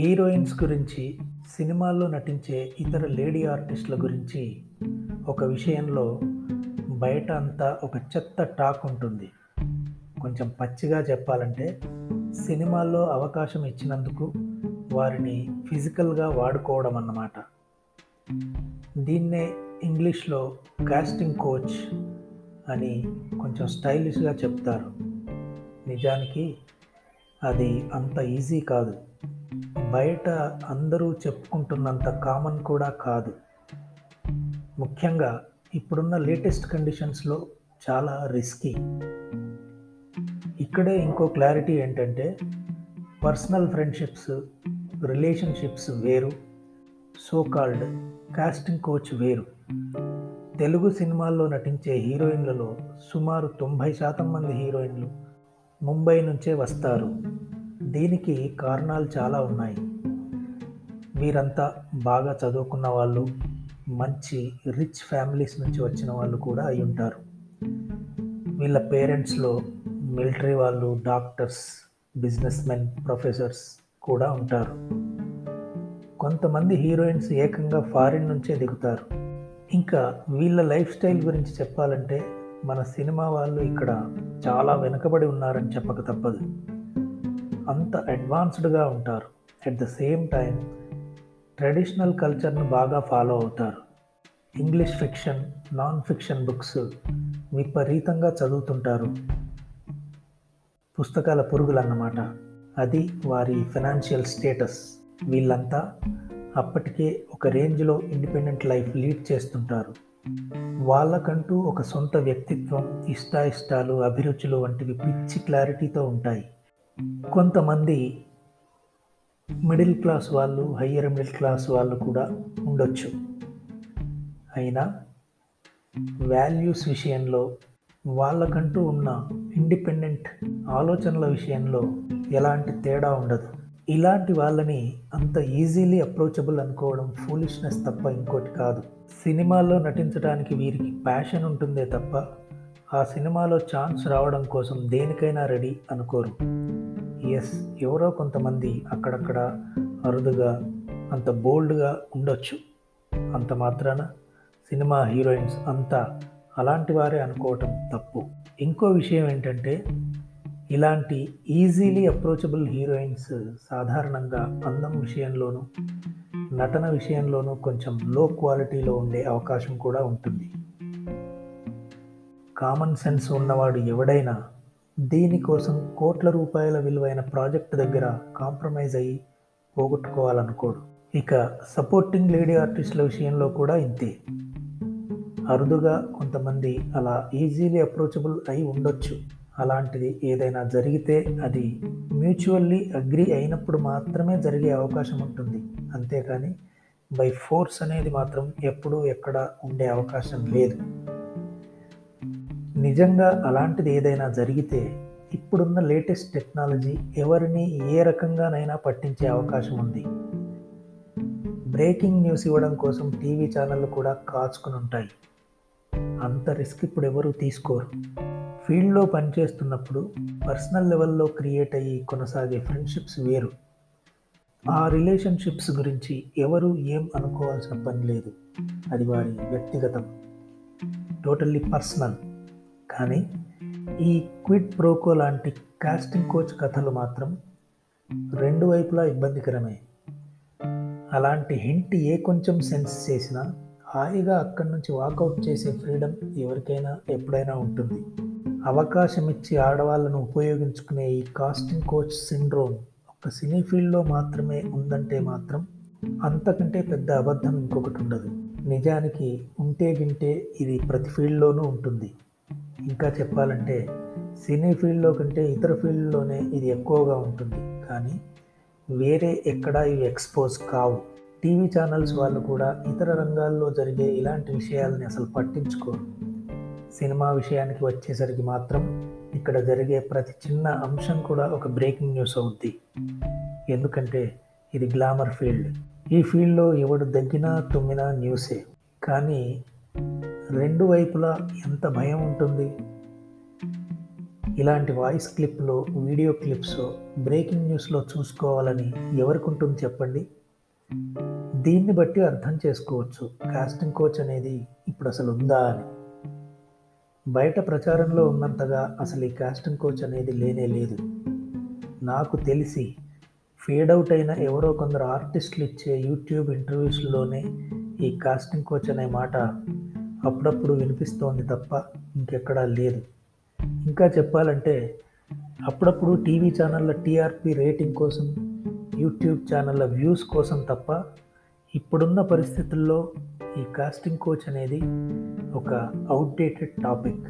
Heroines గురించి సినిమాల్లో నటించే ఇతర లేడీ ఆర్టిస్టుల గురించి ఒక విషయంలో బయట అంతా ఒక చెత్త టాక్ ఉంటుంది. కొంచెం పచ్చిగా చెప్పాలంటే సినిమాల్లో అవకాశం ఇచ్చినందుకు వారిని ఫిజికల్గా వాడుకోవడం అన్నమాట. దీన్నే ఇంగ్లీష్లో కాస్టింగ్ కోచ్ అని కొంచెం స్టైలిష్గా చెప్తారు. నిజానికి అది అంత ఈజీ కాదు. బయట అందరూ చెప్పుకుంటున్నంత కామన్ కూడా కాదు. ముఖ్యంగా ఇప్పుడున్న లేటెస్ట్ కండిషన్స్లో చాలా రిస్కీ ఇక్కడే ఇంకో క్లారిటీ ఏంటంటే పర్సనల్ ఫ్రెండ్షిప్స్ రిలేషన్షిప్స్ వేరు సో కాల్డ్ కాస్టింగ్ కోచ్ వేరు. తెలుగు సినిమాల్లో నటించే హీరోయిన్లలో సుమారు తొంభై శాతం మంది హీరోయిన్లు ముంబై నుంచే వస్తారు. దీనికి కారణాలు చాలా ఉన్నాయి. వీరంతా బాగా చదువుకున్న వాళ్ళు మంచి రిచ్ ఫ్యామిలీస్ నుంచి వచ్చిన వాళ్ళు కూడా అయి ఉంటారు. వీళ్ళ పేరెంట్స్లో మిలిటరీ వాళ్ళు డాక్టర్స్ బిజినెస్ మెన్ ప్రొఫెసర్స్ కూడా ఉంటారు. కొంతమంది హీరోయిన్స్ ఏకంగా ఫారిన్ నుంచే దిగుతారు. ఇంకా వీళ్ళ లైఫ్ స్టైల్ గురించి చెప్పాలంటే మన సినిమా వాళ్ళు ఇక్కడ చాలా వెనుకబడి ఉన్నారని చెప్పక తప్పదు. అంత అడ్వాన్స్డ్గా ఉంటారు. At the same time traditional కల్చర్ను బాగా ఫాలో అవుతారు. English fiction non fiction books విపరీతంగా చదువుతుంటారు. పుస్తకాల పురుగులు అన్నమాట అది వారి ఫినాన్షియల్ స్టేటస్ వీళ్ళంతా అప్పటికే ఒక రేంజ్లో ఇండిపెండెంట్ లైఫ్ లీడ్ చేస్తుంటారు. వాళ్ళకంటూ ఒక సొంత వ్యక్తిత్వం ఇష్టాయిష్టాలు అభిరుచులు వంటివి పిచ్చి క్లారిటీతో ఉంటాయి. కొంతమంది మిడిల్ క్లాస్ వాళ్ళు హయ్యర్ మిడిల్ క్లాస్ వాళ్ళు కూడా ఉండొచ్చు. అయినా వాల్యూస్ విషయంలో వాళ్ళకంటూ ఉన్న ఇండిపెండెంట్ ఆలోచనల విషయంలో ఎలాంటి తేడా ఉండదు. ఇలాంటి వాళ్ళని అంత ఈజీలీ అప్రోచబుల్ అనుకోవడం ఫూలిష్నెస్ తప్ప ఇంకోటి కాదు. సినిమాల్లో నటించడానికి వీరికి ప్యాషన్ ఉంటుందే తప్ప ఆ సినిమాలో ఛాన్స్ రావడం కోసం దేనికైనా రెడీ అనుకోరు. ఎస్ ఎవరో కొంతమంది అక్కడక్కడ అరుదుగా అంత బోల్డ్గా ఉండొచ్చు. అంత మాత్రాన సినిమా హీరోయిన్స్ అంతా అలాంటి వారే అనుకోవటం తప్పు. ఇంకో విషయం ఏంటంటే ఇలాంటి ఈజీలీ అప్రోచబుల్ హీరోయిన్స్ సాధారణంగా అందం విషయంలోనూ నటన విషయంలోనూ కొంచెం లో క్వాలిటీలో ఉండే అవకాశం కూడా ఉంటుంది. కామన్ సెన్స్ ఉన్నవాడు ఎవడైనా దీనికోసం కోట్ల రూపాయల విలువైన ప్రాజెక్ట్ దగ్గర కాంప్రమైజ్ అయ్యి పోగొట్టుకోవాలనుకోడు. ఇక సపోర్టింగ్ లేడీ ఆర్టిస్టుల విషయంలో కూడా ఇంతే. అరుదుగా కొంతమంది అలా ఈజీలీ అప్రోచబుల్ అయి ఉండొచ్చు. అలాంటిది ఏదైనా జరిగితే అది మ్యూచువల్లీ అగ్రి అయినప్పుడు మాత్రమే జరిగే అవకాశం ఉంటుంది. అంతేకాని బై ఫోర్స్ అనేది మాత్రం ఎప్పుడూ ఎక్కడ ఉండే అవకాశం లేదు. నిజంగా అలాంటిది ఏదైనా జరిగితే ఇప్పుడున్న లేటెస్ట్ టెక్నాలజీ ఎవరిని ఏ రకంగానైనా పట్టించే అవకాశం ఉంది. బ్రేకింగ్ న్యూస్ ఇవ్వడం కోసం టీవీ ఛానళ్ళు కూడా కాచుకుని ఉంటాయి. అంత రిస్క్ ఇప్పుడు ఎవరు తీసుకోరు. ఫీల్డ్లో పనిచేస్తున్నప్పుడు పర్సనల్ లెవెల్లో క్రియేట్ అయ్యి కొనసాగే ఫ్రెండ్షిప్స్ వేరు. ఆ రిలేషన్షిప్స్ గురించి ఎవరు ఏం అనుకోవాల్సిన పని లేదు. అది వారి వ్యక్తిగతం. Totally personal. కానీ ఈ క్విడ్ ప్రోకో లాంటి కాస్టింగ్ కోచ్ కథలు మాత్రం రెండు వైపులా ఇబ్బందికరమే. అలాంటి హింట్ ఏ కొంచెం సెన్స్ చేసినా హాయిగా అక్కడి నుంచి వాకౌట్ చేసే ఫ్రీడమ్ ఎవరికైనా ఎప్పుడైనా ఉంటుంది. అవకాశం ఇచ్చి ఆడవాళ్ళను ఉపయోగించుకునే ఈ కాస్టింగ్ కోచ్ సిండ్రోమ్ ఒక సినీ ఫీల్డ్లో మాత్రమే ఉందంటే మాత్రం అంతకంటే పెద్ద అబద్ధం ఇంకొకటి ఉండదు. నిజానికి ఉంటే గింటే ఇది ప్రతి ఫీల్డ్లోనూ ఉంటుంది. ఇంకా చెప్పాలంటే సినీ ఫీల్డ్లో కంటే ఇతర ఫీల్డ్లోనే ఇది ఎక్కువగా ఉంటుంది. కానీ వేరే ఎక్కడా ఇవి ఎక్స్పోజ్ కావు. టీవీ ఛానల్స్ వాళ్ళు కూడా ఇతర రంగాల్లో జరిగే ఇలాంటి విషయాలని అసలు పట్టించుకోరు. సినిమా విషయానికి వచ్చేసరికి మాత్రం ఇక్కడ జరిగే ప్రతి చిన్న అంశం కూడా ఒక బ్రేకింగ్ న్యూస్ అవుద్ది. ఎందుకంటే ఇది గ్లామర్ ఫీల్డ్. ఈ ఫీల్డ్లో ఎవడు దగ్గినా తుమ్మినా న్యూసే. కానీ రెండు వైపులా ఎంత భయం ఉంటుంది? ఇలాంటి వాయిస్ క్లిప్లో వీడియో క్లిప్స్ బ్రేకింగ్ న్యూస్లో చూసుకోవాలని ఎవరికుంటుంది చెప్పండి? దీన్ని బట్టి అర్థం చేసుకోవచ్చు. కాస్టింగ్ కోచ్ అనేది ఇప్పుడు అసలు ఉందా అని. బయట ప్రచారంలో ఉన్నంతగా అసలు ఈ కాస్టింగ్ కోచ్ అనేది లేనే లేదు. నాకు తెలిసి ఫేడ్ అవుట్ అయిన ఎవరో కొందరు ఆర్టిస్టులు ఇచ్చే యూట్యూబ్ ఇంటర్వ్యూస్లోనే ఈ కాస్టింగ్ కోచ్ అనే మాట అప్పుడప్పుడు వినిపిస్తోంది తప్ప ఇంకెక్కడా లేదు. ఇంకా చెప్పాలంటే అప్పుడప్పుడు టీవీ ఛానళ్ళ టీఆర్పీ రేటింగ్ కోసం యూట్యూబ్ ఛానళ్ళ వ్యూస్ కోసం తప్ప ఇప్పుడున్న పరిస్థితుల్లో ఈ కాస్టింగ్ కోచ్ అనేది ఒక అవుట్డేటెడ్ టాపిక్